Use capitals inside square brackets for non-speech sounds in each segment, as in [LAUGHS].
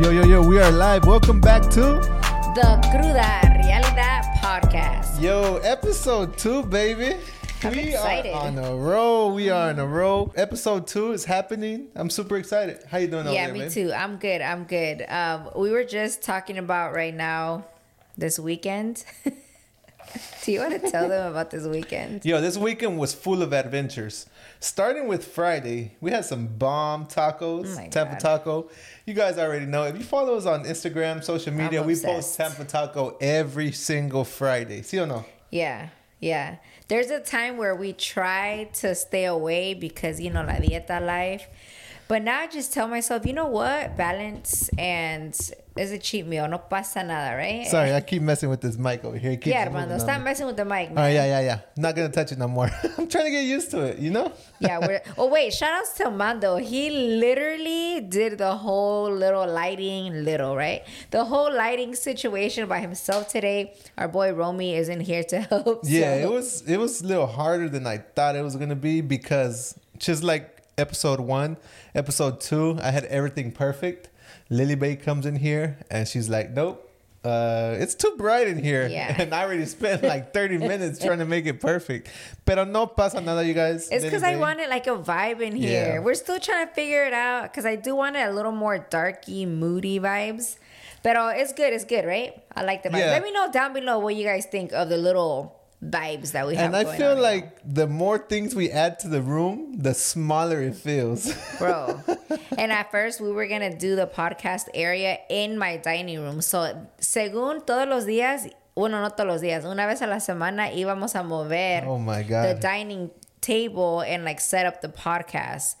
Yo, yo, yo, we are live. Welcome back to The Cruda Realidad Podcast. Yo, episode two, baby. I'm we excited. are on a roll. We are on a roll. Episode two is happening. I'm super excited. How you doing yeah, there, me babe? too. I'm good. I'm good. Um, we were just talking about right now this weekend. [LAUGHS] Do you want to tell them about this weekend? Yo, this weekend was full of adventures. Starting with Friday, we had some bomb tacos, Oh Tampa God. Taco. You guys already know. If you follow us on Instagram, social media, we post. Tampa Taco every single Friday. See or no? Yeah, yeah. There's a time where we try to stay away because, you know, la dieta life. But now I just tell myself, you know what? Balance and it's a cheat meal. No pasa nada, right? Sorry, I keep messing with this mic over here. Yeah, Armando. Stop me. messing with the mic, man. Oh yeah, yeah, yeah. Not gonna touch it no more. [LAUGHS] I'm trying to get used to it. You know? yeah, we're. [LAUGHS] Oh wait, shout outs to Mando. He literally did the whole little lighting, little right, the whole lighting situation by himself today. Our boy Romy isn't here to [LAUGHS] help. Yeah, so- it was it was a little harder than I thought it was gonna be because just like episode one, episode two, I had everything perfect. Lily Bae comes in here and she's like, "Nope, uh, it's too bright in here." Yeah. [LAUGHS] And I already spent like 30 [LAUGHS] minutes trying to make it perfect. Pero no pasa nada, you guys. It's because I wanted like a vibe in here. Yeah. We're still trying to figure it out because I do want it a little more darky, moody vibes. But it's good. It's good, right? I like the vibe. Yeah. Let me know down below what you guys think of the little vibes that we have. And I feel like the more things we add to the room, the smaller it feels. bro. and at first we were gonna do the podcast area in my dining room. So según todos los días, bueno no todos los días, una vez a la semana íbamos a mover oh my God. the dining table and like set up the podcast.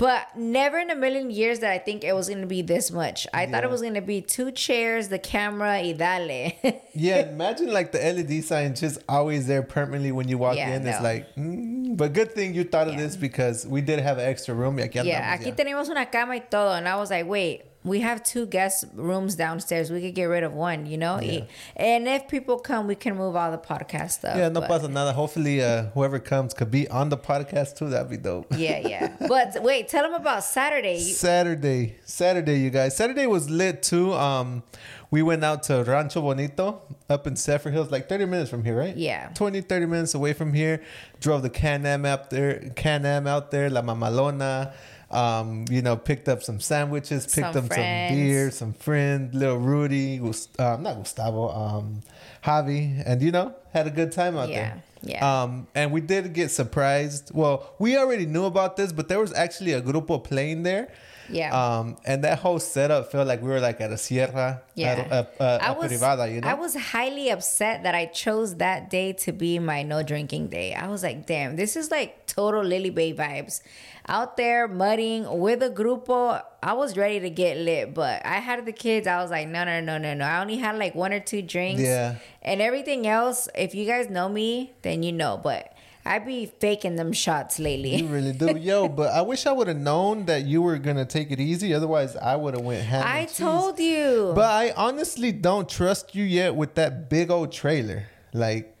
But never in a million years that I think it was gonna be this much. I thought it was gonna be two chairs, the camera, y dale. [LAUGHS] Yeah, imagine like the LED sign just always there permanently when you walk Yeah, in. It's like, mm, but good thing you thought of Yeah. this because we did have an extra room. Y aquí Yeah, aquí tenemos una cama y todo. And I was like, wait, we have two guest rooms downstairs. We could get rid of one, you know? Yeah. And if people come, we can move all the podcast stuff. Yeah, no pasa nada. Hopefully, uh, whoever comes could be on the podcast too. That'd be dope. Yeah, yeah. [LAUGHS] But wait, tell them about Saturday. Saturday, Saturday, you guys. Saturday was lit too. Um, we went out to Rancho Bonito up in Safford Hills, like 30 minutes from here, right? Yeah. 20, 30 minutes away from here. Drove the Can Am out there, Can Am out there, La Mamalona. Um, you know, picked up some sandwiches, picked Some up some friends. beer, some friends, little Rudy, Gus- um, not Gustavo, um, Javi, and you know, had a good time out Yeah, there. yeah. Um, and we did get surprised. Well, we already knew about this, but there was actually a grupo playing there. Yeah. Um, and that whole setup felt like we were like at a sierra, yeah. at a, a, a, I was, privada, you know. I was highly upset that I chose that day to be my no drinking day. I was like, damn, this is like total Lily Bae vibes. Out there mudding with a grupo. I was ready to get lit, but I had the kids. I was like, no, no, no, no, no. I only had like one or two drinks. Yeah. And everything else, if you guys know me, then you know. But I be faking them shots lately. you really do, yo. [LAUGHS] But I wish I would have known that you were gonna take it easy. Otherwise, I would have went ham. I told you. But I honestly don't trust you yet with that big old trailer. Like,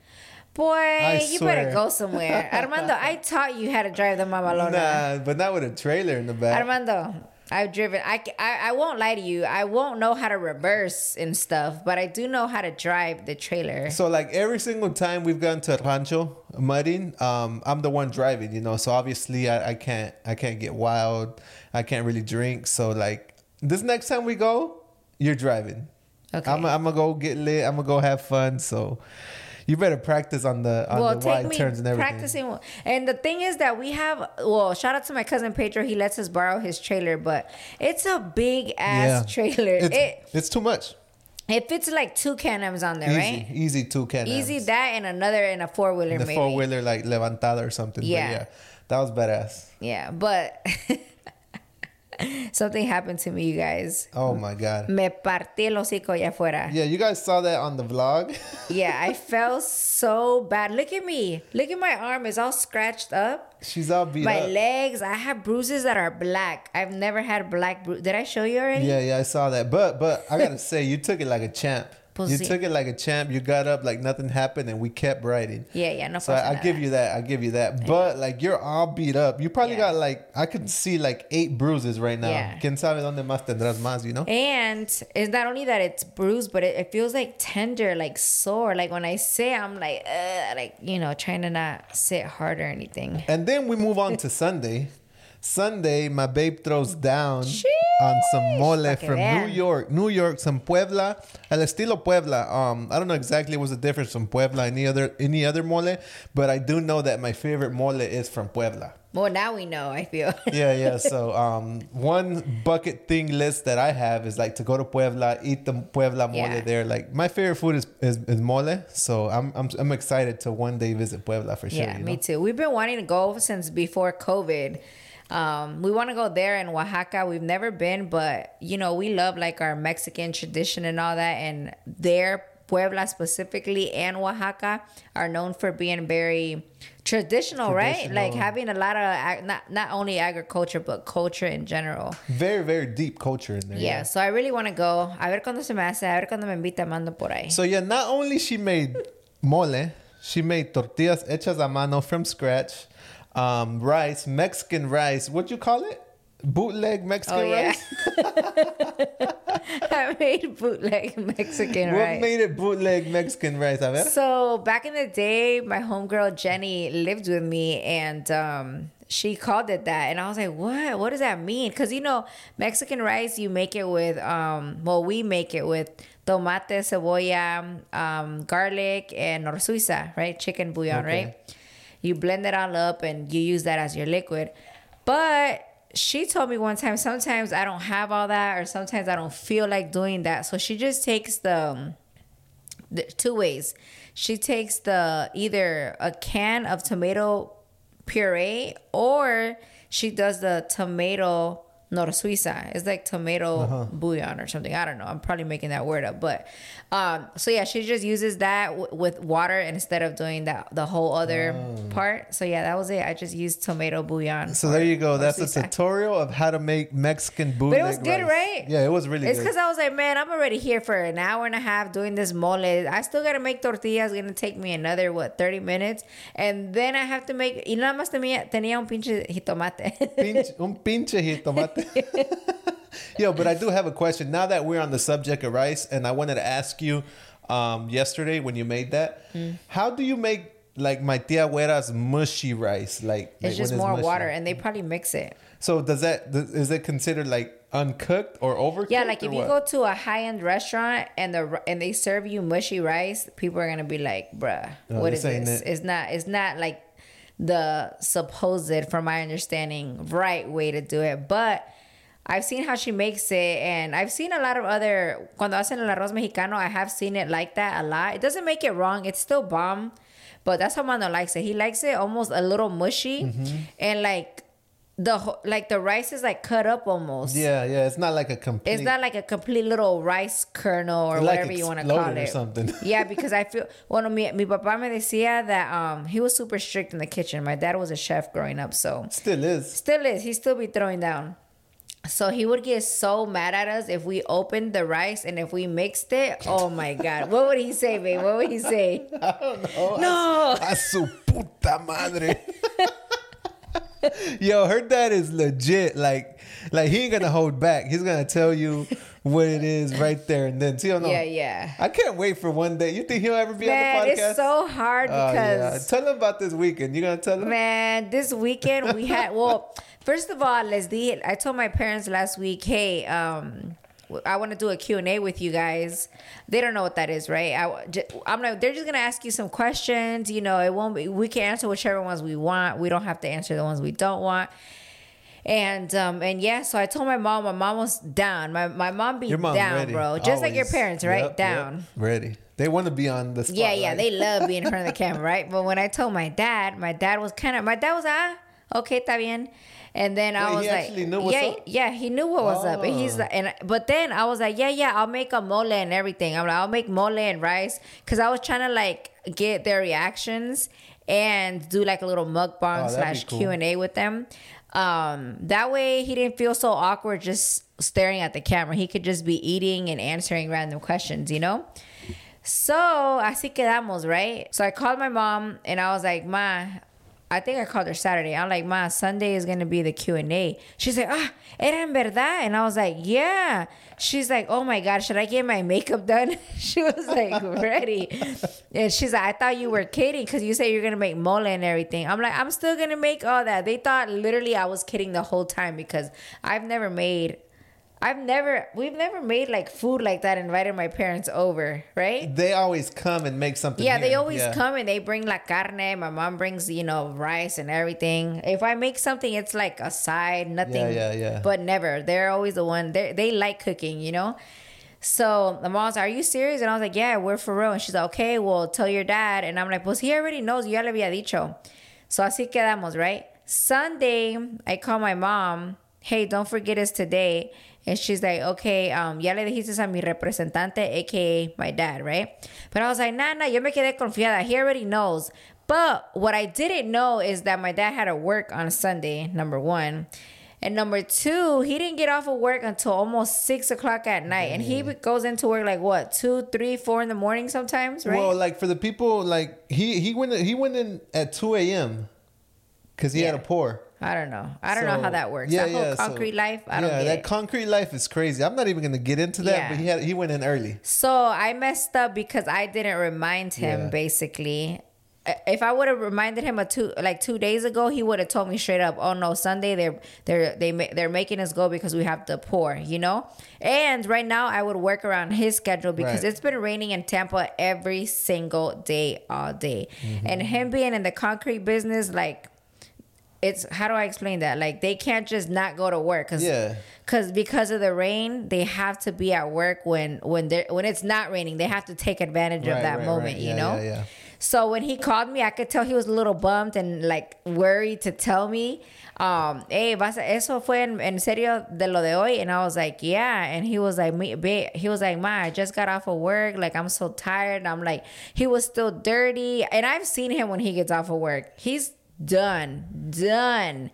Boy, you better go somewhere. [LAUGHS] Armando, I taught you how to drive the Mamalona. nah, but not with a trailer in the back. Armando, I've driven. I, I I won't lie to you. I won't know how to reverse and stuff, but I do know how to drive the trailer. So like every single time we've gone to Rancho mudding, um, I'm the one driving, you know. So obviously I, I can't I can't get wild. I can't really drink. So like this next time we go, you're driving. Okay. I'm I'm gonna go get lit. I'm gonna go have fun. So you better practice on the on well, the wide turns and everything. practicing. And the thing is that we have. Well, shout out to my cousin Pedro. He lets us borrow his trailer, but it's a big ass trailer. It's, it it's too much. it fits like two Can-Ams on there, Easy, right? easy two can. Easy that and another in a four wheeler. The four wheeler like levantada or something. Yeah. yeah, that was badass. Yeah, but [LAUGHS] [LAUGHS] something happened to me, you guys. Oh my god. Me partí el hocico allá afuera. Yeah, you guys saw that on the vlog. [LAUGHS] Yeah, I felt so bad. Look at me. Look at my arm. It's all scratched up. She's all beat My up. legs. I have bruises that are black. I've never had black bruises. Did I show you already? Yeah, yeah, I saw that. But but I gotta [LAUGHS] say, you took it like a champ. Pues you sí. took it like a champ. You got up like nothing happened, and we kept writing. Yeah, yeah, no So I, I give you that. I give you that. But like you're all beat up. You probably Yeah. got like I could see like eight bruises right now. Yeah. Quien sabe dónde más tendrás más? You know. And it's not only that it's bruised, but it, it feels like tender, like sore. Like when I say, I'm like, uh, like you know, trying to not sit hard or anything. And then we move on to Sunday. Sunday, my babe throws down on some mole from New. York. New York, some Puebla, el estilo Puebla. Um, I don't know exactly what's the difference from Puebla and any other any other mole, but I do know that my favorite mole is from Puebla. Well, now we know. I feel. [LAUGHS] Yeah, yeah. So, [LAUGHS] um, one bucket thing list that I have is like to go to Puebla, eat the Puebla mole Yeah. there. Like my favorite food is, is, is mole, so I'm, I'm I'm excited to one day visit Puebla for sure. yeah, me know? too. We've been wanting to go since before COVID. Um, we want to go there in Oaxaca. We've never been, but you know, we love like our Mexican tradition and all that. And there, Puebla specifically and Oaxaca are known for being very traditional, right? Like having a lot of ag- not not only agriculture but culture in general. Very very deep culture in there. Yeah, so I really want to go. A ver cuando se me hace, a ver cuando me invita mando por ahí. So yeah, not only she made mole, she made tortillas hechas a mano from scratch, um, rice, Mexican rice. What you call it? Bootleg Mexican Oh, yeah. rice. [LAUGHS] I made bootleg Mexican What rice. What made it bootleg Mexican rice? A ver. So back in the day, my homegirl Jenny lived with me, and um, she called it that, and I was like, "What? What does that mean?" Because you know, Mexican rice, you make it with, um, well, we make it with tomate, cebolla, um, garlic, and Knorr Suiza, right? Chicken bouillon, Okay. right? You blend it all up, and you use that as your liquid. But she told me one time, sometimes I don't have all that, or sometimes I don't feel like doing that. So she just takes the the, two ways. She takes the either a can of tomato puree or she does the tomato Knorr Suiza. It's like tomato bouillon or something. I don't know. I'm probably making that word up, but um. So yeah, she just uses that w- with water instead of doing that the whole other part. So yeah, that was it. I just used tomato bouillon. So there you go. That's a tutorial of how to make Mexican bouillon. But it was good, rice. right? Yeah, it was really It's because I was like, man, I'm already here for an hour and a half doing this mole. I still gotta make tortillas. It's gonna take me another what 30 minutes, and then I have to make. Y nada más tenía, tenía un pinche jitomate. Pinche, un pinche [LAUGHS] jitomate. [LAUGHS] Yo, but I do have a question. Now that we're on the subject of rice, and I wanted to ask you um, yesterday when you made that, Mm. how do you make like my tia Güera's mushy rice? Like it's like, just when more mushy? water, and they probably mix it. So does that th- is it considered like uncooked or overcooked? Yeah, like if you go to a high end restaurant and the and they serve you mushy rice, people are gonna be like, "Bruh, No, what this this?" it. It's not. It's not like the supposed, from my understanding, right way to do it. But I've seen how she makes it, and I've seen a lot of other cuando hacen el arroz mexicano. I have seen it like that a lot. It doesn't make it wrong. It's still bomb, but that's how Mando likes it. He likes it almost a little mushy, Mm-hmm. and like the like the rice is like cut up almost. Yeah, yeah, it's not like a complete. It's not like a complete little rice kernel or Like whatever you want to call exploded or something. [LAUGHS] yeah, because I feel bueno, mi, mi papá me decía that um he was super strict in the kitchen. My dad was a chef growing up, so Still is. still is. He still be throwing down. So he would get so mad at us if we opened the rice and if we mixed it. Oh my god, what would he say, babe? What would he say? [LAUGHS] I don't know. No. A su puta madre. [LAUGHS] [LAUGHS] Yo, her dad is legit. Like, like he ain't gonna hold back. He's gonna tell you what it is right there and then. See, or no? Yeah, yeah. I can't wait for one day. You think he'll ever be Man, on the podcast? it's so hard Oh, yeah. because Tell him about this weekend. You gonna tell him? Man, this weekend we had well, [LAUGHS] first of all, les dije, I told my parents last week, hey, um, I want to do a Q&A with you guys. They don't know what that is, right? I, am like, they're just gonna ask you some questions. You know, it won't be. We can answer whichever ones we want. We don't have to answer the ones we don't want. And um and yeah, so I told my mom. My mom was down. My my mom be mom's down, ready. bro. Just like your parents, right? Yep, yep. down. Ready. They want to be on the spot. Yeah, yeah, they love being in front of the [LAUGHS] camera, right? But when I told my dad, my dad was kind of, my dad was ah, okay, está bien. And then I was like, actually knew what's yeah, up? yeah, he knew what was up. And he's Oh. like, and but then I was like, yeah, yeah, I'll make a mole and everything. I'm like, I'll make mole and rice because I was trying to like get their reactions. and do like a little mukbang Oh, slash cool. Q and A with them. Um, that way he didn't feel so awkward just staring at the camera. He could just be eating and answering random questions, you know. So así quedamos, right? So I called my mom and I was like, Ma, I think I called her Saturday. I'm like, Ma, Sunday is gonna be the Q and A. She's like, Ah, era en verdad? And I was like, Yeah. She's like, Oh my God, should I get my makeup done? [LAUGHS] she was like, ready. And she's like, I thought you were kidding because you said you're gonna make mole and everything. I'm like, I'm still gonna make all that. They thought literally I was kidding the whole time because I've never made. I've never, we've never made like food like that. Invited my parents over, right? They always come and make something. Yeah, they always Yeah. come and they bring la carne. My mom brings, you know, rice and everything. If I make something, it's like a side, nothing. Yeah, yeah, yeah. But never. They're always the one. They they like cooking, you know. So the mom's, like, are you serious? And I was like, yeah, we're for real. And she's like, okay, well, tell your dad. And I'm like, pues he already knows. Ya le había dicho. So así quedamos, right? Sunday, I call my mom. Hey, don't forget us today. And she's like, okay, um, ya le dijiste a mi representante, aka my dad, right? But I was like, nah, nah, yo me quedé confiada. He already knows. But what I didn't know is that my dad had to work on a Sunday, number one. And number two, he didn't get off of work until almost six o'clock at night. And he goes into work like what, two, three, four in the morning sometimes, right? Well, like for the people, like he he went he went in at two a.m. because he had a Yeah. pour. I don't know. I don't know how that works. that whole so- concrete life, I don't yeah, get that it. concrete life is crazy. I'm not even gonna get into that, Yeah. but he had he went in early. So I messed up because I didn't remind him. Yeah. Basically, if I would have reminded him of two like two days ago, he would have told me straight up, "Oh no, Sunday they're they're they they're making us go because we have to pour," you know. And right now, I would work around his schedule because Right. it's been raining in Tampa every single day, all day, Mm-hmm. and him being in the concrete business, like. It's how do I explain that? Like they can't just not go to work because Yeah. because because of the rain they have to be at work when when they when it's not raining they have to take advantage of that right, moment right. you Yeah, know yeah, yeah. so when he called me i could tell he was a little bummed and like worried to tell me um hey vas a- eso fue en, en serio de lo de hoy and i was like yeah and he was like me babe, he was like ma i just got off of work like i'm so tired i'm like he was still dirty and i've seen him when he gets off of work he's done done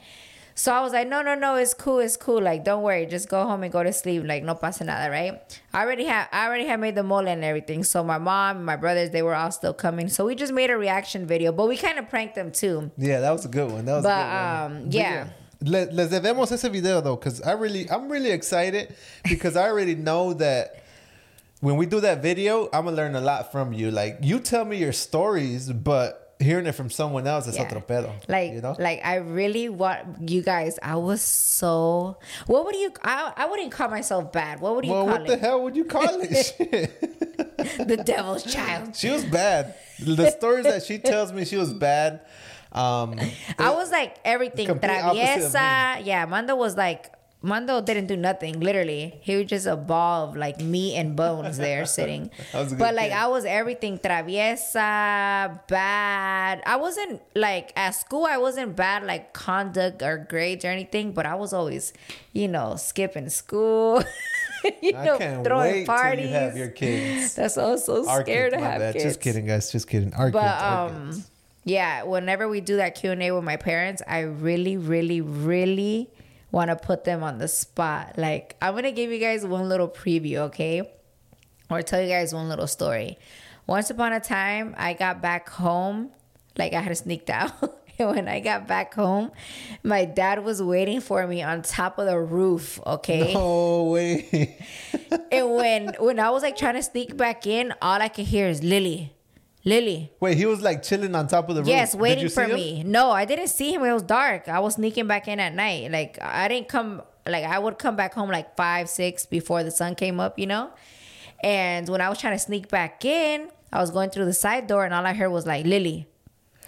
so I was like, no, no, no, it's cool, it's cool. Like, don't worry, just go home and go to sleep. Like, no pasa nada, right? I already had, I already had made the mole and everything. So my mom, and my brothers, they were all still coming. So we just made a reaction video, but we kind of pranked them too. Yeah, that was a good one. That was But, a good one. um, yeah. Le- Les debemos ese video though, because I really, I'm really excited because I already know that when we do that video, I'm gonna learn a lot from you. Like you tell me your stories, but hearing it from someone else is Yeah. otro pedo. Like, you know, like I really want you guys. I was so. What would you? I, I wouldn't call myself bad. What would you well, call what the hell would you call it? [LAUGHS] [LAUGHS] The devil's child. she was bad. The stories that she tells me, she was bad. Um, I was like everything. Traviesa. Yeah, Mando was like Mando didn't do nothing. Literally, he was just a ball of like meat and bones there [LAUGHS] sitting. That was a good but like kid. I was everything. Traviesa, bad. I wasn't like at school. I wasn't bad like conduct or grades or anything. But I was always, you know, skipping school. [LAUGHS] you I know, throwing wait parties. till you have your kids. [LAUGHS] That's was so scared kids, to have bad. kids. Just kidding, guys. Just kidding. Our But kids. Our um, kids. yeah, whenever we do that Q and A with my parents, I really, really, really want to put them on the spot. Like I'm gonna give you guys one little preview, okay, or tell you guys one little story. Once upon a time, I got back home, like I had sneaked out. [LAUGHS] And when I got back home, my dad was waiting for me on top of the roof. Okay. Oh wait. And when when I was like trying to sneak back in, all I could hear is Lily, Lily. Wait, he was like chilling on top of the roof. Yes, Did waiting you for him? me. No, I didn't see him. It was dark. I was sneaking back in at night. Like I didn't come. Like I would come back home like five, six before the sun came up. You know. And when I was trying to sneak back in, I was going through the side door, and all I heard was like Lily,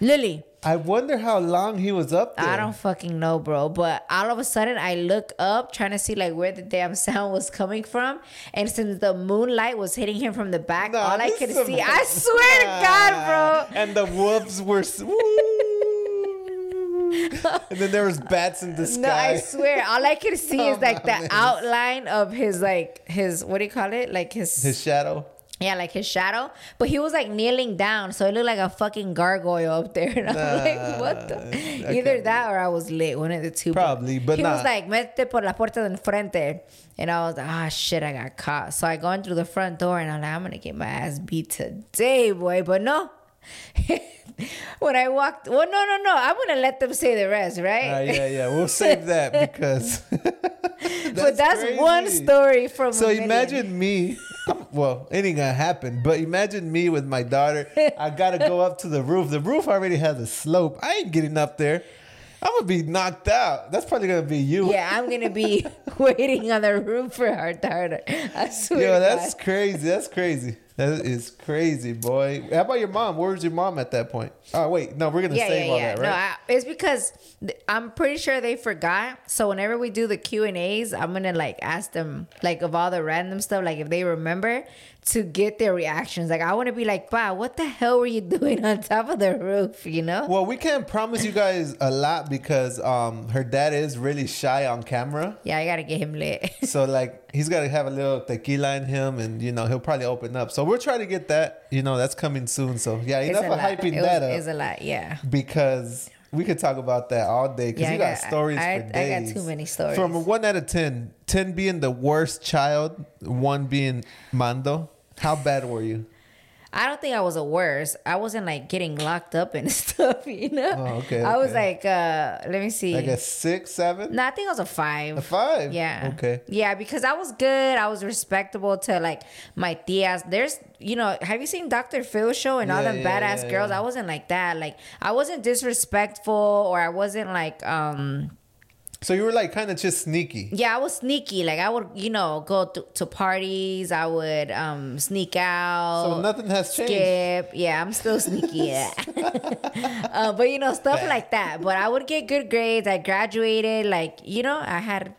Lily. I wonder how long he was up there. I don't fucking know, bro. But all of a sudden, I look up trying to see like where the damn [LAUGHS] sound was coming from, and since the moonlight was hitting him from the back, Nah, all I could is a- see, I swear to God, bro. And the wolves were. [LAUGHS] and then there was bats in the sky. No, I swear, all I could [LAUGHS] see oh is like the outline of his like his what do you call it? Like his, His shadow. Yeah, like his shadow, but he was like kneeling down, so it looked like a fucking gargoyle up there. [LAUGHS] And I'm like, what the? Either that or I was lit, one of the two. Probably, but he nah. was like, mete por la puerta de enfrente. And I was like, ah, shit, I got caught. So I go in through the front door and I'm like, I'm going to get my ass beat today, boy. But no. [LAUGHS] when I walked, well, no, no, no. I'm to let them say the rest, right? Uh, yeah, yeah. We'll save that [LAUGHS] because. but that's crazy. one story from. So imagine me. Well, it ain't gonna happen. But imagine me with my daughter. I gotta go up to the roof. The roof already has a slope. I ain't getting up there. I'm gonna be knocked out. That's probably gonna be you. Yeah, I'm gonna be [LAUGHS] waiting on the roof for our daughter. I swear. Yo, that's God. crazy. That's crazy. That is crazy, boy. How about your mom? Where was your mom at that point? Oh, wait. No, we're gonna yeah, save yeah, all yeah. that, No, right? I, it's because I'm pretty sure they forgot. So whenever we do the Q and A's, I'm gonna like ask them like of all the random stuff, like if they remember to get their reactions. Like I want to be like, "Wow, what the hell were you [LAUGHS] doing on top of the roof?" You know? well, we can't promise you guys a lot because um, her dad is really shy on camera. yeah, I gotta get him lit. [LAUGHS] So like he's got to have a little tequila in him, and you know he'll probably open up. So we're trying to get that. You know that's coming soon. So yeah, enough of hyping It that was, up It's a lot. Yeah. because we could talk about that all day. Because Yeah, you I got, got- stories I- for I got too many stories. From one out of 10, 10 being the worst child, one being Mando. How bad were you? I don't think I was a worse. I wasn't like getting locked up and [LAUGHS] stuff, you know. Oh, okay, I was like, uh, let me see. Like a six, seven, no, I think I was a five. a five. Yeah. Okay. Yeah, because I was good. I was respectable to like my tias. There's, you know, have you seen Dr. Phil show and all them yeah, badass yeah, girls? yeah. I wasn't like that. Like I wasn't disrespectful or I wasn't like um So you were like kind of just sneaky. yeah, I was sneaky. Like I would, you know, go to, to parties. I would um sneak out. So nothing has changed. skip. Yeah, I'm still sneaky. Yeah. [LAUGHS] [LAUGHS] uh, but you know, stuff like that. But I would get good grades. I graduated. Like you know, I had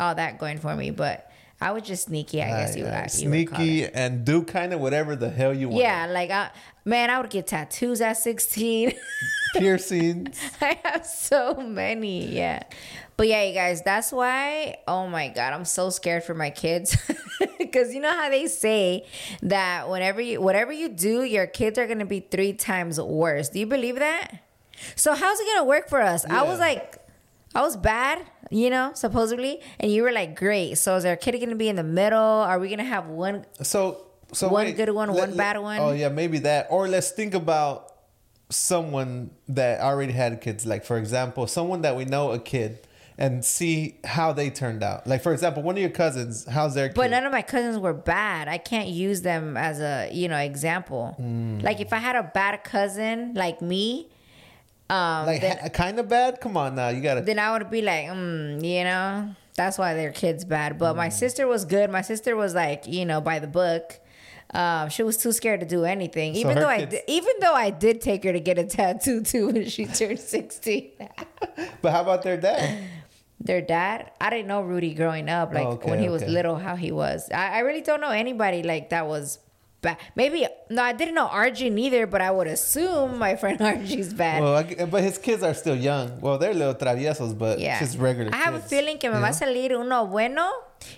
all that going for me. But I was just sneaky. I guess you, Uh, would you would call it. sneaky and do kind of whatever the hell you want. Yeah, like I, man, I would get tattoos at 16. [LAUGHS] Piercings. I have so many. Yeah. But yeah, you guys, that's why, oh my God, I'm so scared for my kids. [LAUGHS] Because you know how they say that whenever you, whatever you do, your kids are going to be three times worse. Do you believe that? So how's it going to work for us? I was like, I was bad, you know, supposedly. And you were like, great. So is our kid going to be in the middle? Are we going to have one? So, so One wait, good one, one bad one? Oh yeah, maybe that. Or let's think about someone that already had kids. Like for example, someone that we know a kid, and see how they turned out. Like for example, one of your cousins, how's their kid? But none of my cousins were bad. I can't use them as a you know example. Mm. Like if I had a bad cousin like me, um, like then, ha- kind of bad. Come on now, you gotta. then I would be like, mm, you know, that's why their kids bad. But Mm. my sister was good. My sister was like, you know, by the book. Um, she was too scared to do anything. So Even though I kids- did, even though I did take her to get a tattoo too [LAUGHS] when she turned sixteen. [LAUGHS] but how about their dad? Their dad, I didn't know Rudy growing up. Like Oh, okay, when he was little, how he was. I, I really don't know anybody like that was bad. Maybe no, I didn't know Arjun either, but I would assume my friend [LAUGHS] Arjun's bad. Well, I, but his kids are still young. Well, they're little traviesos, but yeah, just regular. I have a feeling que me va a salir uno bueno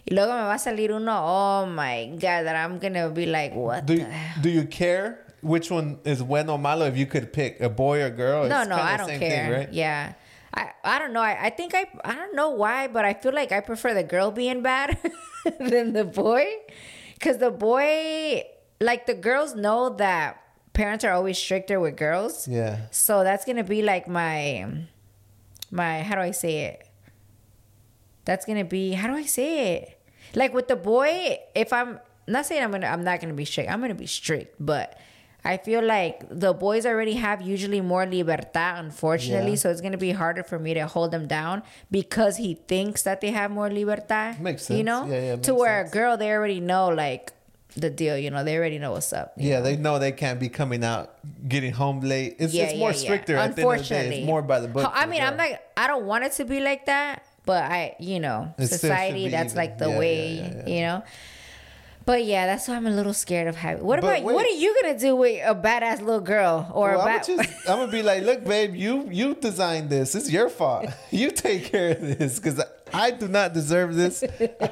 y luego me va a salir uno. Oh my god, that I'm gonna be like, what? Do the you, hell? do you care which one is bueno malo? If you could pick a boy or girl, No, no, I don't care. Thing, right? Yeah. I, I don't know. I, I think I I don't know why, but I feel like I prefer the girl being bad [LAUGHS] than the boy. Cause the boy like the girls know that parents are always stricter with girls. Yeah. So that's gonna be like my my how do I say it? That's gonna be how do I say it? Like with the boy, if I'm not saying I'm gonna I'm not gonna be strict, I'm gonna be strict, but I feel like the boys already have usually more libertad, unfortunately, Yeah. so it's gonna be harder for me to hold them down because he thinks that they have more libertad. Makes sense. You know? Yeah, yeah, to where sense. a girl they already know like the deal, you know, they already know what's up. Yeah, know? they know they can't be coming out, getting home late. It's, Yeah, it's more yeah, yeah. stricter at the end of the day. Unfortunately, It's more by the book. I mean, I'm like, I don't want it to be like that, but I, you know, society, that's even. like the Yeah, yeah, way, yeah, yeah. you know. But yeah, that's why I'm a little scared of having. What But about wait. what are you gonna do with a badass little girl or Well, a I'm, bad? gonna [LAUGHS] I'm gonna be like, look, babe, you you designed this. It's your fault. [LAUGHS] You take care of this because I do not deserve this.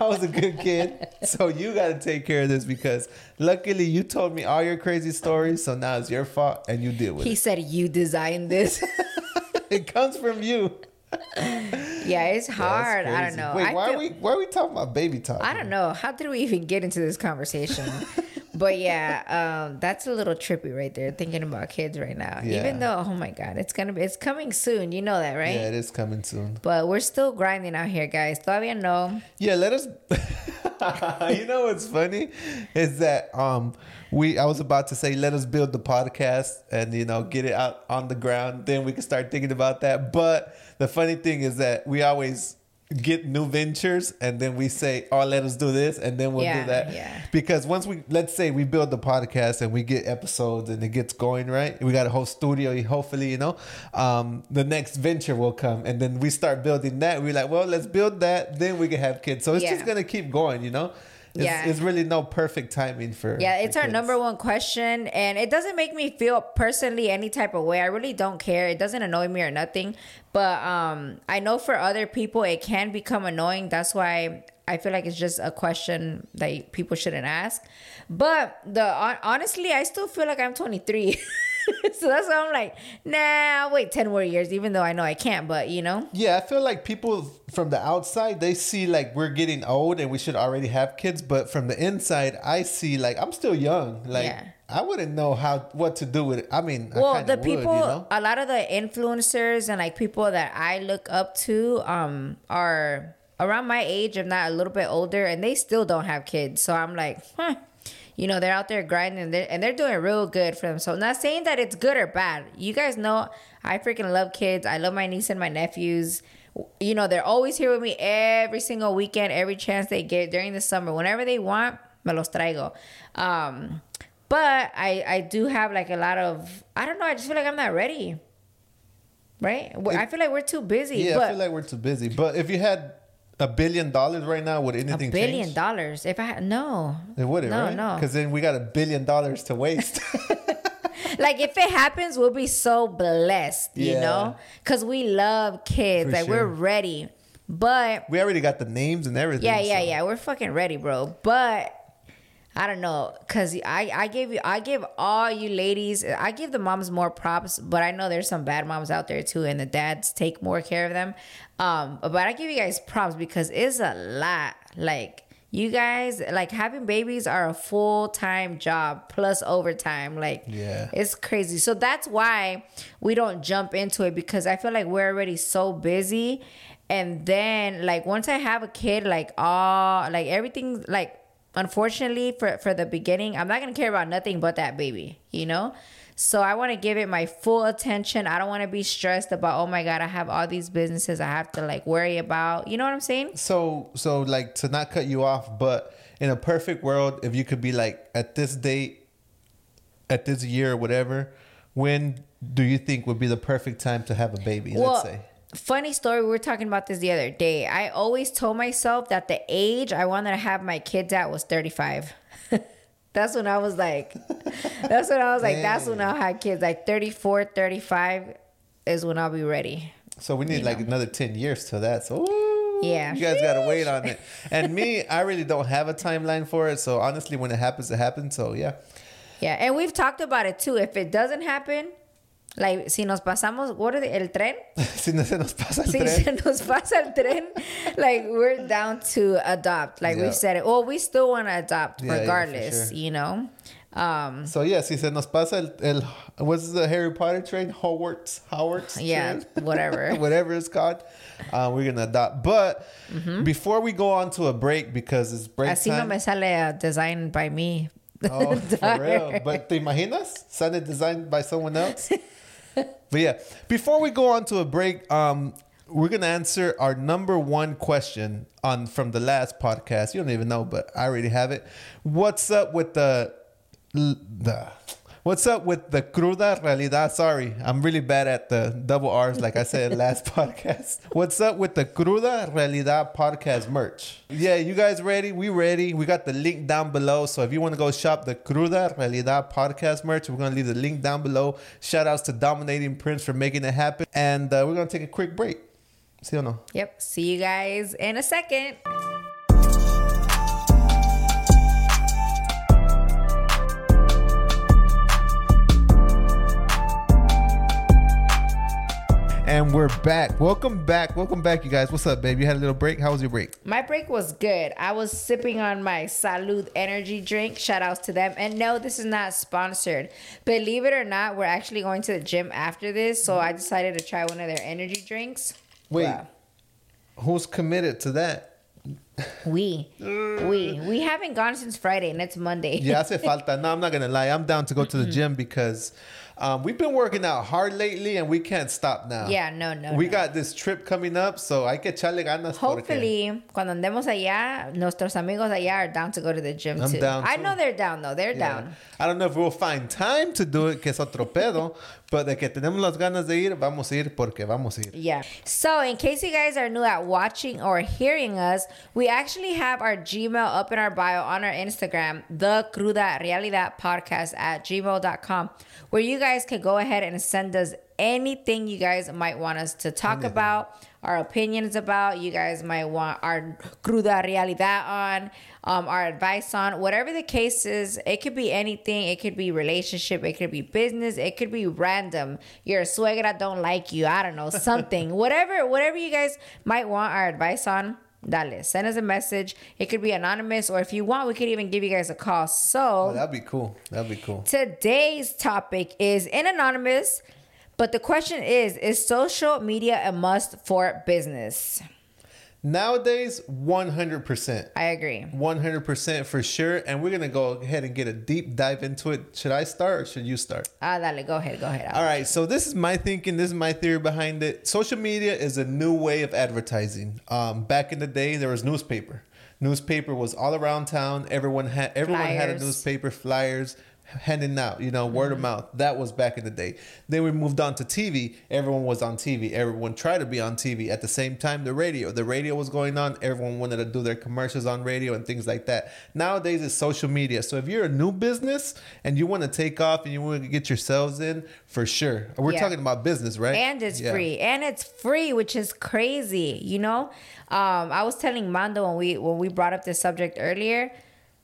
I was a good kid, so you got to take care of this because luckily you told me all your crazy stories. So now it's your fault, and you deal with he it. He said you designed this. [LAUGHS] It comes from you. Yeah, it's hard. I don't know. Wait, I why feel- are we why are we talking about baby talk? I don't know. How did we even get into this conversation? [LAUGHS] but yeah, um, that's a little trippy right there. Thinking about kids right now, Yeah. even though oh my god, it's gonna be it's coming soon. You know that, right? Yeah, it is coming soon. But we're still grinding out here, guys. Todavía no. Yeah, let us. [LAUGHS] you know what's funny is that um we I was about to say let us build the podcast and you know get it out on the ground. Then we can start thinking about that. But the funny thing is that we always get new ventures and then we say oh let us do this and then we'll Yeah, do that. yeah. because once we let's say we build the podcast and we get episodes and it gets going right? We got a whole studio hopefully you know? Um the next venture will come and then we start building that. We're like well let's build that. Then we can have kids. So it's just gonna keep going you know it's, Yeah. it's really no perfect timing for Yeah, for it's our kids. number one question, and it doesn't make me feel personally any type of way. I really don't care. It doesn't annoy me or nothing. But um, I know for other people it can become annoying. That's why I feel like it's just a question that people shouldn't ask. But the honestly, I still feel like I'm 23. [LAUGHS] [LAUGHS] so that's why I'm like, nah, I'll wait 10 more years, even though I know I can't. But you know, Yeah, I feel like people from the outside they see like we're getting old and we should already have kids, but from the inside I see like I'm still young. Like Yeah. I wouldn't know how what to do with it. I mean, I well kinda the people would, you know? a lot of the influencers and like people that i look up to um are around my age if not a little bit older and they still don't have kids so i'm like huh you know they're out there grinding and they're, and they're doing real good for them so I'm not saying that it's good or bad you guys know i freaking love kids i love my niece and my nephews you know they're always here with me every single weekend every chance they get during the summer whenever they want me los traigo um but I I do have like a lot of I don't know. I just feel like I'm not ready. Right? We're- I feel like we're too busy. Yeah, but I feel like we're too busy. But if you had a billion dollars right now, would anything a billion change? dollars. If I had no, It wouldn't, no, right? no. Because then we got a billion dollars to waste. [LAUGHS] like if it happens, we'll be so blessed. You know, because we love kids. For like sure. we're ready. But we already got the names and everything. yeah, yeah, so- yeah, we're fucking ready, bro. But I don't know, cause I I gave you I give all you ladies I give the moms more props, but I know there's some bad moms out there too, and the dads take more care of them. Um, but I give you guys props because it's a lot. Like you guys, like having babies are a full time job plus overtime. Like Yeah. it's crazy. So that's why we don't jump into it because I feel like we're already so busy. And then like once I have a kid, like all like everything like unfortunately for for the beginning, I'm not gonna care about nothing but that baby, you know? So I want to give it my full attention. I don't want to be stressed about, oh my God, I have all these businesses I have to like worry about. You know what I'm saying? So, so like to not cut you off, but in a perfect world, if you could be like at this date, at this year, or whatever, when do you think would be the perfect time to have a baby? let's say. Funny story, we were talking about this the other day. I always told myself that the age I wanted to have my kids at was 35. [LAUGHS] that's when I was like, [LAUGHS] that's when I was like, that's when I'll have kids. Like 34, 35 is when I'll be ready. So we need You like know. another ten years to that. So ooh, Yeah. you guys gotta wait on it. And me, I really don't have a timeline for it. So honestly, when it happens, it happens. So yeah, Yeah, and we've talked about it too. If it doesn't happen, like si nos pasamos, what the, el tren? [LAUGHS] si no se nos pasa el Si tren. se nos pasa el tren, [LAUGHS] like we're down to adopt. Like Yeah. we've said it. Well, we still want to adopt Yeah, yeah, regardless, sure. you know. Um, So yeah, si se nos pasa el, el what's the Harry Potter train? Hogwarts, Hogwarts. [LAUGHS] yeah, train? whatever. whatever it's called. Uh, we're gonna adopt. But Mm-hmm. before we go on to a break, because it's break Así no time. me sale a design by me. Oh, for real. But te imaginas? Sounded designed by someone else. But yeah, before we go on to a break, um, we're gonna answer our number one question on from the last podcast. You don't even know, but I already have it. What's up with the the What's up with the cruda realidad? Sorry, I'm really bad at the double R's, like I said last [LAUGHS] podcast. What's up with the cruda realidad podcast merch? Yeah, you guys ready? We ready. We got the link down below. So if you want to go shop the cruda realidad podcast merch, we're gonna leave the link down below. Shout outs to Dominating Prints for making it happen, and uh, we're gonna take a quick break. See or no? Yep. See you guys in a second. And we're back. Welcome back. Welcome back, you guys. What's up, babe? You had a little break. How was your break? My break was good. I was sipping on my Salud energy drink. Shout outs to them. And no, this is not sponsored. Believe it or not, we're actually going to the gym after this. So I decided to try one of their energy drinks. Wait, Wow. who's committed to that? We, [LAUGHS] we, we haven't gone since Friday, and it's Monday. Yeah, hace [LAUGHS] falta. No, I'm not gonna lie. I'm down to go to the gym because um, we've been working out hard lately, and we can't stop now. Yeah, no, no. we no. got this trip coming up, so hay que echarle ganas. porque- Hopefully, cuando andemos allá, nuestros amigos allá are down to go to the gym I'm too. down, I too. know they're down though. They're Yeah. down. I don't know if we'll find time to do it, que es otro pedo, but de que tenemos las ganas de ir, vamos a ir porque vamos a ir. Yeah. So, in case you guys are new at watching or hearing us, we actually have our Gmail up in our bio on our Instagram, the Cruda Realidad Podcast at gmail.com, where you guys can go ahead and send us anything you guys might want us to talk Anything. about, our opinions about. You guys might want our Cruda Realidad on, um, our advice on, whatever the case is. It could be anything. It could be relationship. It could be business. It could be random. Your suegra don't like you. I don't know something. [LAUGHS] whatever, whatever you guys might want our advice on. Dale, send us a message. It could be anonymous, or if you want, we could even give you guys a call. So Oh, that'd be cool. That'd be cool. Today's topic is in anonymous, but the question is Is social media a must for business? Nowadays, 100%. I agree. 100% for sure. And we're going to go ahead and get a deep dive into it. Should I start or should you start? Ah, dale, go ahead, go ahead. All right, so this is my thinking. This is my theory behind it. Social media is a new way of advertising. Um, back in the day, there was newspaper. Newspaper was all around town. Everyone had everyone had a newspaper, flyers handing out. You know, word of mouth. That was back in the day. Then we moved on to TV. Everyone was on TV. Everyone tried to be on TV at the same time. The radio, the radio was going on. Everyone wanted to do their commercials on radio and things like that. Nowadays, it's social media. So if you're a new business and you want to take off and you want to get yourselves in, for sure. We're Yeah. talking about business, right? and it's Yeah. free and it's free which is crazy you know um i was telling mando when we when we brought up this subject earlier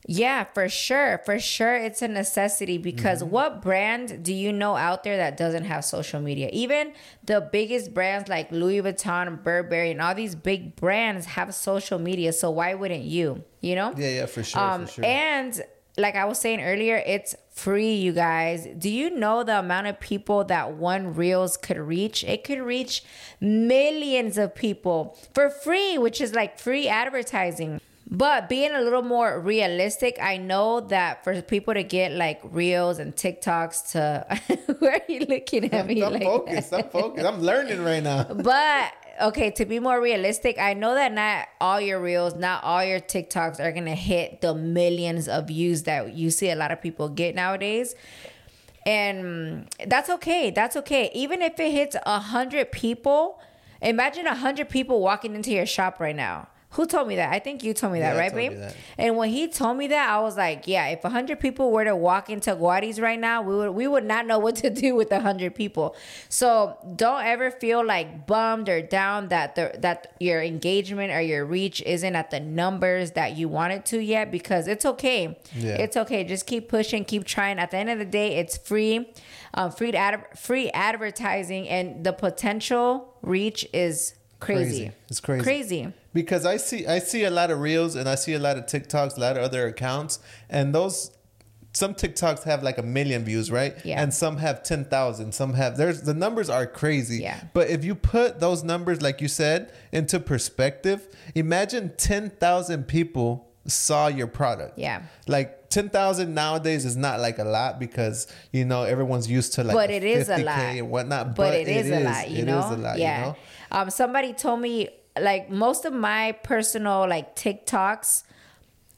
yeah for sure for sure it's a necessity because Mm-hmm. what brand do you know out there that doesn't have social media even the biggest brands like louis vuitton burberry and all these big brands have social media so why wouldn't you you know Yeah, yeah, for sure, um, for sure. and like I was saying earlier, it's free, you guys. Do you know the amount of people that one Reels could reach? It could reach millions of people for free, which is like free advertising. But being a little more realistic, I know that for people to get like Reels and TikToks to [LAUGHS] where are you looking at me I'm like focused. that? I'm focused. I'm learning right now. [LAUGHS] But okay, to be more realistic, I know that not all your reels, not all your TikToks are gonna hit the millions of views that you see a lot of people get nowadays. And that's okay. That's okay. Even if it hits a hundred people, imagine a hundred people walking into your shop right now. Who told me that? I think you told me that, Yeah, right, babe? that. And when he told me that, I was like, yeah, if 100 people were to walk into Guariz right now, we would we would not know what to do [LAUGHS] with 100 people. So, don't ever feel like bummed or down that the that your engagement or your reach isn't at the numbers that you want it to yet because it's okay. Yeah. It's okay. Just keep pushing, keep trying. At the end of the day, it's free. Um, free ad- free advertising and the potential reach is crazy. Crazy. It's crazy. Crazy. Because I see I see a lot of reels and I see a lot of TikToks, a lot of other accounts, and those some TikToks have like a million views, right? Yeah. And some have ten thousand. Some have there's the numbers are crazy. Yeah. But if you put those numbers, like you said, into perspective, imagine ten thousand people saw your product. Yeah. Like ten thousand nowadays is not like a lot because you know everyone's used to like but it is a 50K lot and whatnot. But, it is, a lot, you It know. is a lot, yeah. you know. Um, somebody told me like most of my personal like TikToks,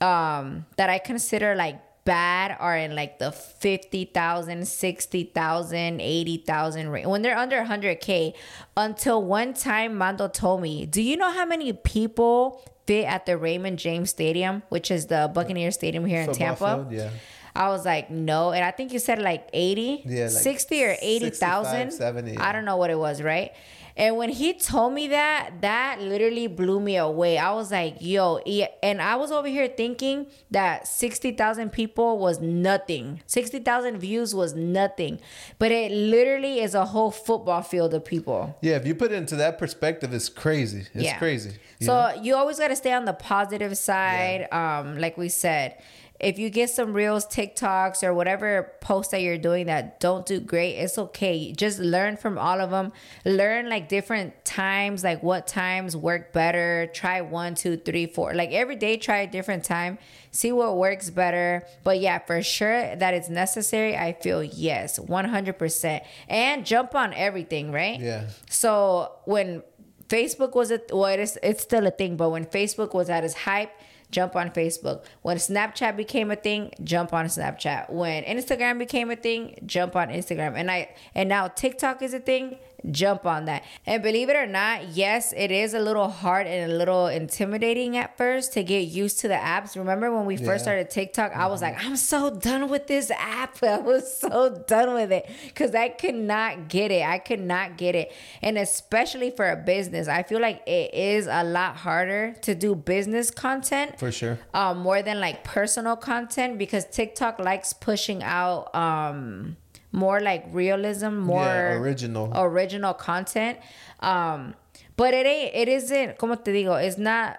um, that I consider like bad are in like the 50,000, 60,000, 80,000 range. When they're under 100K. Until one time, Mando told me, Do you know how many people fit at the Raymond James Stadium, which is the Buccaneer Stadium here in Tampa? yeah. I was like, no. And I think you said like 80, Yeah, like 60 or 80,000. 65, 70, I don't know what it was, right? And when he told me that, that literally blew me away. I was like, yo, and I was over here thinking that 60,000 people was nothing. 60,000 views was nothing. But it literally is a whole football field of people. Yeah, if you put it into that perspective, it's crazy. It's Yeah. crazy. you So know? you always got to stay on the positive side. Um, like we said, if you get some reels, TikToks, or whatever posts that you're doing that don't do great, it's okay. Just learn from all of them. Learn like different times, like what times work better. Try one, two, three, four. Like every day, try a different time. See what works better. But yeah, for sure that it's necessary. I feel yes, 100%. And jump on everything, right? Yeah. So when Facebook was a well, it is it's still a thing, but when Facebook was at its hype, jump on Facebook. When Snapchat became a thing, jump on Snapchat. When Instagram became a thing, jump on Instagram. And I and now TikTok is a thing, jump on that. And believe it or not, yes, it is a little hard and a little intimidating at first to get used to the apps. Remember when we Yeah. first started TikTok, I was like, I'm so done with this app. [LAUGHS] I was so done with it because I could not get it. I could not get it. And especially for a business, I feel like it is a lot harder to do business content For sure. um, more than like personal content because TikTok likes pushing out um, more like realism, more yeah, original. original content. Um, but it ain't. It isn't. Como te digo? It's not.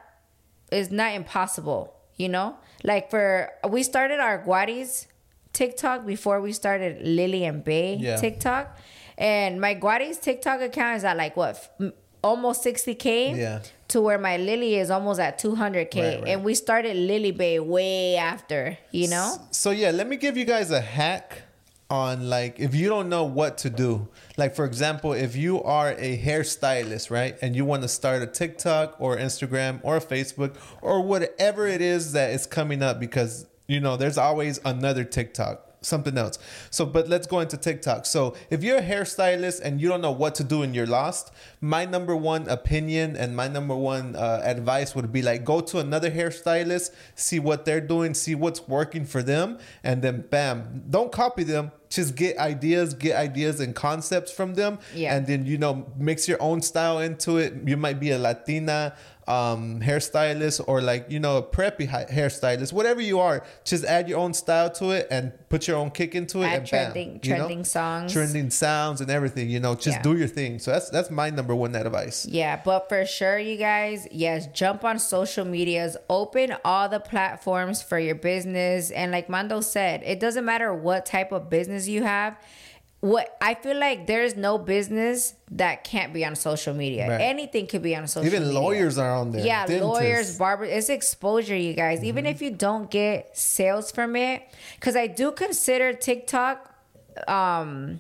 It's not impossible. You know, like for we started our Guariz TikTok before we started Lily and Bae Yeah. TikTok, and my Guariz TikTok account is at like what. f- Almost 60k Yeah. to where my Lily is almost at 200k Right, right. and we started Lily Bae way after you know So yeah, let me give you guys a hack on like if you don't know what to do. Like for example, if you are a hairstylist, right? And you want to start a TikTok or Instagram or Facebook or whatever it is that is coming up because you know, there's always another TikTok something else. So, but let's go into TikTok. So, if you're a hairstylist and you don't know what to do and you're lost, my number one opinion and my number one uh, advice would be like go to another hairstylist, see what they're doing, see what's working for them, and then bam, don't copy them. Just get ideas, get ideas and concepts from them, Yeah. and then you know mix your own style into it. You might be a Latina um hairstylist or like you know a preppy hairstylist whatever you are just add your own style to it and put your own kick into it Add and bam, trending- you know? songs. trending sounds and everything you know just Yeah. do your thing so that's that's my number one advice Yeah, but for sure, you guys, yes, jump on social medias, open all the platforms for your business. And like Mando said, it doesn't matter what type of business you have. What I feel like there's no business that can't be on social media. Right. Anything could be on social even media. lawyers are on there Yeah, Dentists. lawyers, barbers. It's exposure, you guys. Mm-hmm. Even if you don't get sales from it, because I do consider TikTok, um,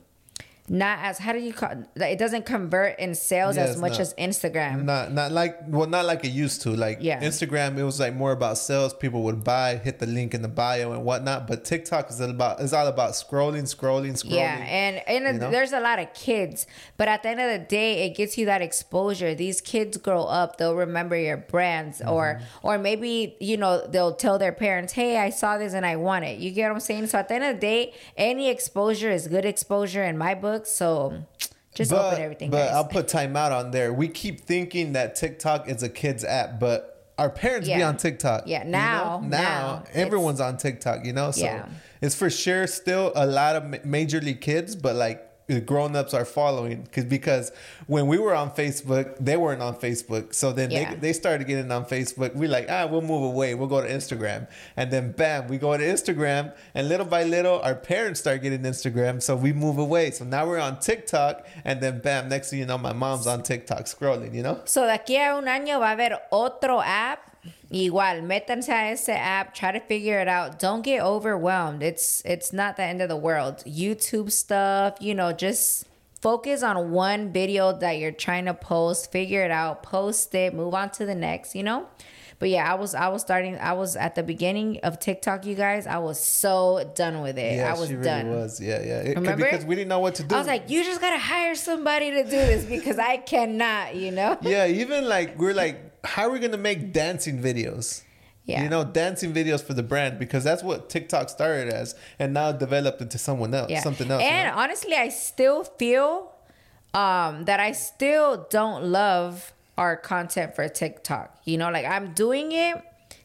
not as how do you call it doesn't convert in sales Yeah, as much not. as Instagram. not not like well not like it used to like Yeah. instagram it was like more about sales people would buy hit the link in the bio and whatnot but tiktok is all about is all about scrolling scrolling scrolling Yeah, and and you know? there's a lot of kids, but at the end of the day, it gets you that exposure. These kids grow up; they'll remember your brands, or Mm-hmm. or maybe you know they'll tell their parents, "Hey, I saw this and I want it." You get what I'm saying? So at the end of the day, any exposure is good exposure in my book. So just open everything. But. I'll put timeout on there. We keep thinking that TikTok is a kid's app, but our parents be on TikTok. Yeah, you now- know? now everyone's on TikTok. You know, so Yeah. it's for sure still a lot of ma- major league kids, but like the grown-ups are following because because when we were on Facebook, they weren't on Facebook. So then Yeah. they, they started getting on Facebook. We like, ah, we'll move away. We'll go to Instagram. And then bam, we go to Instagram. And little by little, our parents start getting Instagram. So we move away. So now we're on TikTok. And then bam, next thing you know, my mom's on TikTok scrolling, you know? So de aquí a un año va a haber otro app. Igual, métanse a ese app, try to figure it out. Don't get overwhelmed. It's it's not the end of the world. YouTube stuff, you know, just focus on one video that you're trying to post, figure it out, post it, move on to the next, you know? But yeah, I was I was starting I was at the beginning of TikTok, you guys. I was so done with it. Yeah, I was she really done. was. Yeah, yeah. It- Remember? Because we didn't know what to do. I was like, you just gotta hire somebody to do this because I cannot, you know? [LAUGHS] yeah, even like we're like, how are we gonna make dancing videos? Yeah. You know, dancing videos for the brand because that's what TikTok started as, and now developed into someone else, Yeah. something else. you And know? honestly, I still feel um that I still don't love our content for TikTok. You know, like I'm doing it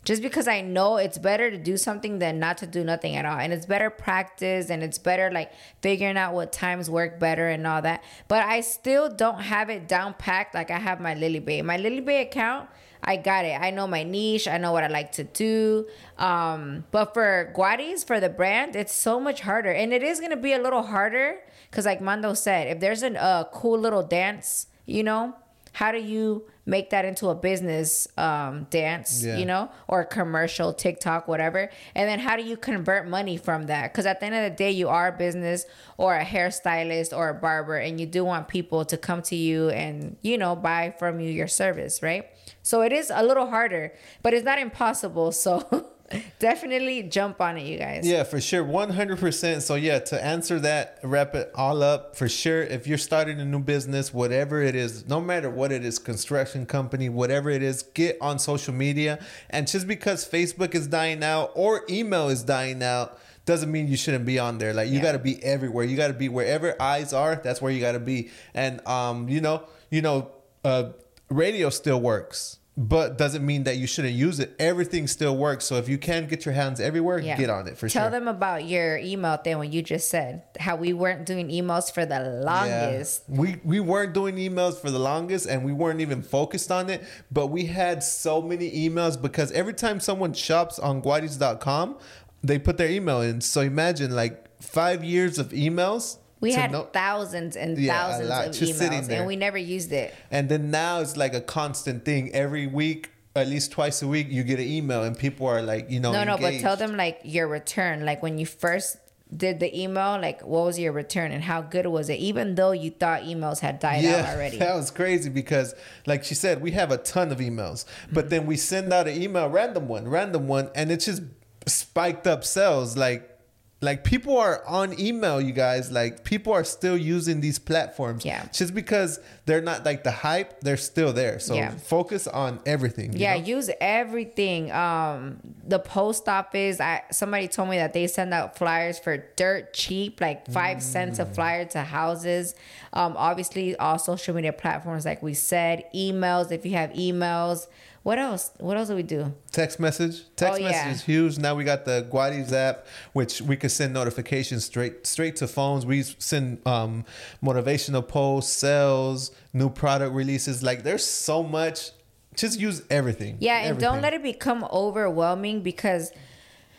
just because I know it's better to do something than not to do nothing at all. And it's better practice and it's better like figuring out what times work better and all that. But I still don't have it down packed like I have my Lily Bae. My Lily Bae account, I got it. I know my niche. I know what I like to do. Um, but for Guariz, for the brand, it's so much harder. And it is going to be a little harder because, like Mando said, if there's a cool little dance, you know, how do you make that into a business um, dance, Yeah. you know, or a commercial, TikTok, whatever? And then how do you convert money from that? Because at the end of the day, you are a business or a hairstylist or a barber, and you do want people to come to you and, you know, buy from you your service, right? So it is a little harder, but it's not impossible. [LAUGHS] So [LAUGHS] definitely jump on it, you guys. Yeah, for sure. 100%. So, yeah, to answer that, wrap it all up, for sure, if you're starting a new business, whatever it is, no matter what it is, construction company, whatever it is, get on social media. And just because Facebook is dying out or email is dying out, doesn't mean you shouldn't be on there. Like you Yeah. got to be everywhere. You got to be wherever eyes are. That's where you got to be. And um, you know, you know, uh, radio still works, but doesn't mean that you shouldn't use it. Everything still works. So if you can get your hands everywhere, Yeah. get on it for Tell sure. Tell them about your email thing when you just said how we weren't doing emails for the longest. Yeah. We we weren't doing emails for the longest and we weren't even focused on it, but we had so many emails because every time someone shops on guariz.com, they put their email in. So imagine like 5 years of emails. We had know- thousands and Yeah, thousands lot, of emails, and we never used it. and then now it's like a constant thing every week, at least twice a week you get an email and people are like, you know, No, no, but tell them like your return, like when you first did the email, like what was your return and how good was it? Even though you thought emails had died out [LAUGHS] already. That was crazy because, like she said, we have a ton of emails, but Mm-hmm. then we send out an email, random one, random one, and it just spiked up sales. Like, like people are on email, you guys. Like people are still using these platforms. Yeah. Just because they're not like the hype, they're still there. So Yeah. focus on everything. Yeah, know? use everything. Um, the post office. I somebody told me that they send out flyers for dirt cheap, like five cents a Mm. flyer to houses. Um, obviously, all social media platforms, like we said, emails. If you have emails, what else? What else do we do? Text message. Text Oh, message yeah. is huge. Now we got the Guariz app, which we could send notifications straight straight to phones. We send um, motivational posts, sales, new product releases. Like there's so much. Just use everything. Yeah, and don't let it become overwhelming because,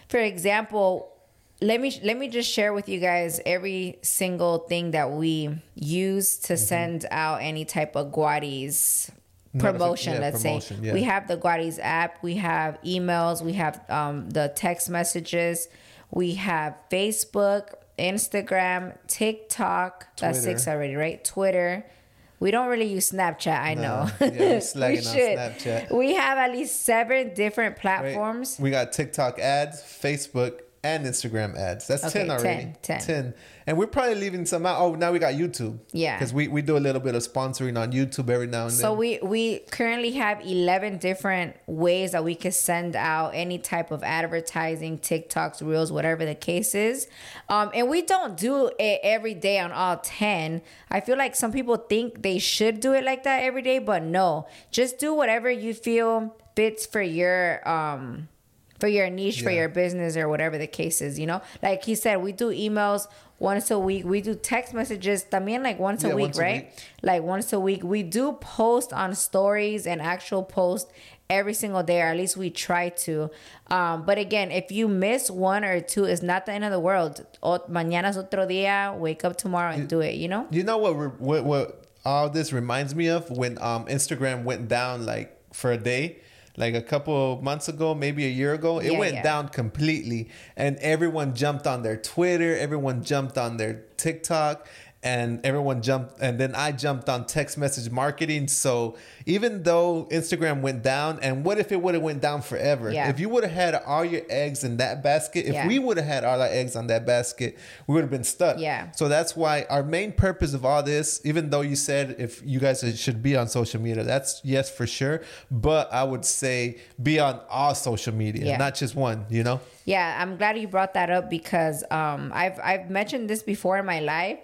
for example, let me let me just share with you guys every single thing that we use Mm-hmm. to send out any type of Guariz promotion. yeah, let's promotion, say yeah. we have the Guariz app, we have emails, we have um, the text messages, we have Facebook, Instagram, TikTok. That's six already, right? Twitter. We don't really use Snapchat, I know. Yeah, We [LAUGHS] on should. Snapchat. We have at least seven different Right? platforms. We got TikTok ads, Facebook, and Instagram ads. That's Okay, 10 already. 10, 10. And we're probably leaving some out. Oh, now we got YouTube. Yeah. Because we, we do a little bit of sponsoring on YouTube every now and then. So we we currently have 11 different ways that we could send out any type of advertising, TikToks, Reels, whatever the case is. Um, and we don't do it every day on all 10. I feel like some people think they should do it like that every day, but no. Just do whatever you feel fits for your um for your niche, for your business, or whatever the case is, you know? Like he said, we do emails once a week. We do text messages también like once a week, once a right? week. Like once a week. We do post on stories and actual post every single day, or at least we try to. Um, but again, if you miss one or two, it's not the end of the world. O, mañana's otro día. Wake up tomorrow and do it, you know? You know what, re- what what all this reminds me of when um Instagram went down like for a day, like a couple of months ago, maybe a year ago. It Yeah, went yeah. down completely, and everyone jumped on their Twitter, everyone jumped on their TikTok, and everyone jumped and then I jumped on text message marketing. So even though Instagram went down, and what if it would have went down forever? Yeah. If you would have had all your eggs in that basket, if Yeah. we would have had all our eggs on that basket, we would have been stuck. Yeah. So that's why our main purpose of all this, even though you said if you guys should be on social media, that's yes for sure. But I would say be on all social media, Yeah. not just one. You know. Yeah, I'm glad you brought that up because um, I've I've mentioned this before in my life,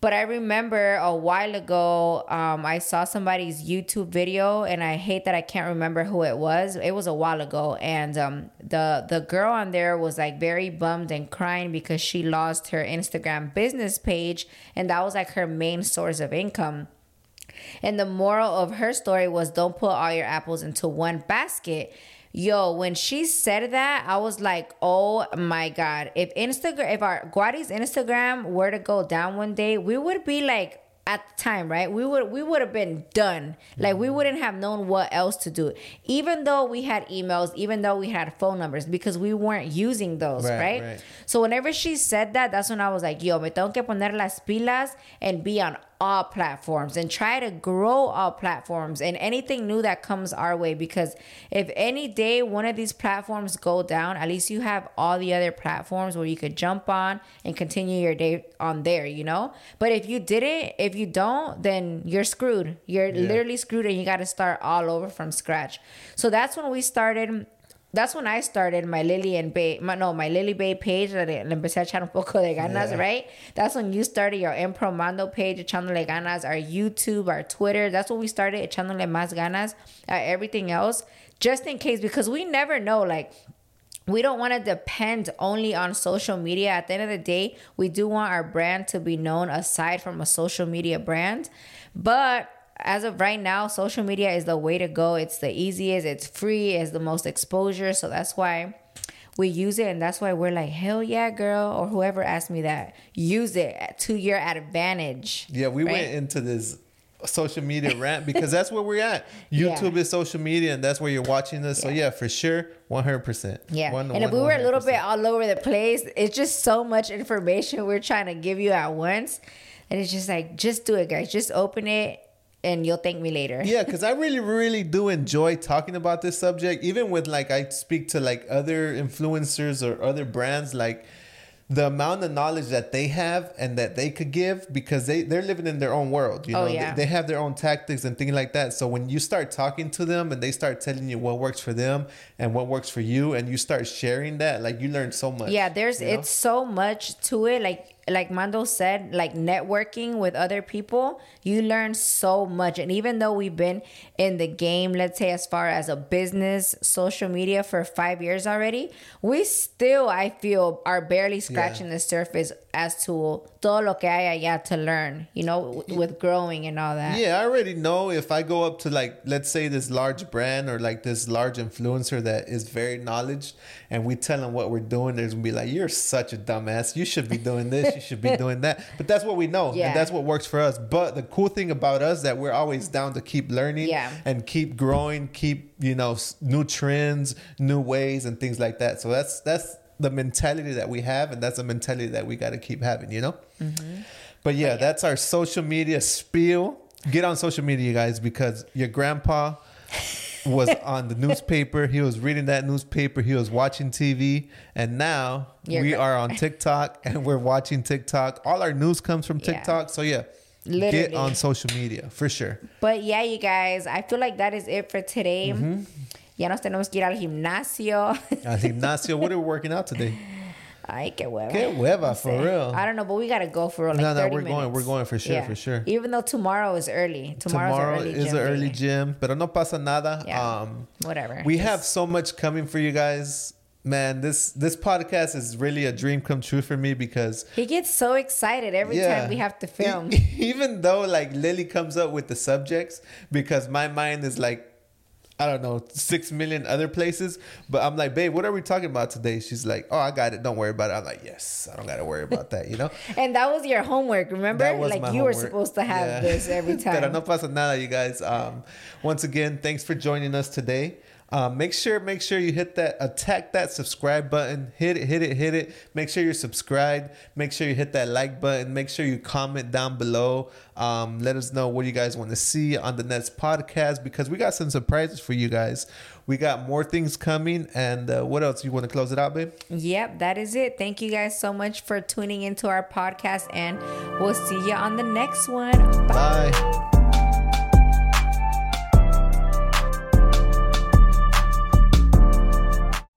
but I remember a while ago um, I saw somebody's YouTube video, and I hate that I can't remember who it was. It was a while ago, and um, the the girl on there was like very bummed and crying because she lost her Instagram business page, and that was like her main source of income. And the moral of her story was don't put all your apples into one basket. Yo, when she said that, I was like, oh my God. If Instagram, if our Guariz Instagram were to go down one day, we would be like, at the time, right? We would we would have been done. Like we mm-hmm. wouldn't have known what else to do. Even though we had emails, even though we had phone numbers, because we weren't using those, Right, right? right. So whenever she said that, that's when I was like, yo, me tengo que poner las pilas and be on all platforms and try to grow all platforms and anything new that comes our way. Because if any day one of these platforms go down at least you have all the other platforms where you could jump on and continue your day on there you know? But if you didn't if you don't then you're screwed. You're Yeah. literally screwed and you got to start all over from scratch. So that's when we started that's when I started my Lily and Bae, my, no, my Lily Bae page. Le, le empecé a echar un poco de ganas, Yeah. right? That's when you started your Impromando page, echándole ganas, our YouTube, our Twitter. That's when we started echándole más ganas at everything else, just in case, because we never know, like, we don't want to depend only on social media. At the end of the day, we do want our brand to be known aside from a social media brand. But as of right now, social media is the way to go. It's the easiest, it's free, it's the most exposure. So that's why we use it. And that's why we're like, hell yeah, girl. Or whoever asked me that, use it to your advantage. Yeah, we right? went into this social media rant because that's where we're at. [LAUGHS] YouTube Yeah. is social media, and that's where you're watching this. So yeah, for sure, one hundred percent. Yeah. and if we were a little bit all over the place, it's just so much information we're trying to give you at once. And it's just like, just do it, guys. Just open it and you'll thank me later. yeah, because I [LAUGHS] really, really do enjoy talking about this subject. Even with like I speak to like other influencers or other brands, like the amount of knowledge that they have and that they could give because they they're living in their own world. You Oh, know, yeah. they, they have their own tactics and things like that. So when you start talking to them and they start telling you what works for them and what works for you, and you start sharing that, like you learn so much. Yeah, there's you know? it's so much to it. Like like Mando said, like networking with other people, you learn so much. And even though we've been in the game, let's say as far as a business, social media for five years already, we still I feel are barely scratching the surface as to todo lo que hay allá to learn. You know, with growing and all that. Yeah, I already know if I go up to like let's say this large brand or like this large influencer that is very knowledge and we tell them what we're doing, there's gonna be like, You're such a dumbass. You should be doing this, you should be doing that. But that's what we know. Yeah. And that's what works for us. But the cool thing about us that we're always down to keep learning Yeah. and keep growing, keep, you know, new trends, new ways and things like that. So that's that's the mentality that we have and that's the mentality that we gotta keep having, you know? Mm-hmm. But yeah, that's our social media spiel. Get on social media, guys, because your grandpa was [LAUGHS] on the newspaper. He was reading that newspaper. He was watching TV. And now Your we gra- are on TikTok [LAUGHS] and we're watching TikTok. All our news comes from Yeah. TikTok. So yeah, get on social media for sure. But yeah, you guys, I feel like that is it for today. Mm-hmm. Ya nos tenemos que ir al gimnasio. Al gimnasio, what are we [LAUGHS] working out today? Ay, qué hueva. Qué hueva, for real. I don't know, but we gotta go for like No, no, 30 we're going- we're going for sure, for sure. Even though tomorrow is early. Tomorrow's Tomorrow early is an early gym, pero no pasa nada. Yeah. Um, Whatever. We Just- have so much coming for you guys. Man, this this podcast is really a dream come true for me because He gets so excited every time we have to film. [LAUGHS] Even though like Lily comes up with the subjects because my mind is like I don't know, six million other places. But I'm like, babe, what are we talking about today? She's like, oh, I got it. Don't worry about it. I'm like, yes, I don't got to worry about that, you know? [LAUGHS] and that was your homework, remember? That was like you were supposed to have Yeah. this every [LAUGHS] time. Pero no pasa nada, you guys. Um, once again, thanks for joining us today. Um, make sure, make sure you hit that, attack that subscribe button. Hit it, hit it, hit it. Make sure you're subscribed. Make sure you hit that like button. Make sure you comment down below. Um, let us know what you guys want to see on the next podcast because we got some surprises for you guys. We got more things coming. And uh, what else? You want to close it out, babe? Yep, that is it. Thank you guys so much for tuning into our podcast, and we'll see you on the next one. Bye. Bye.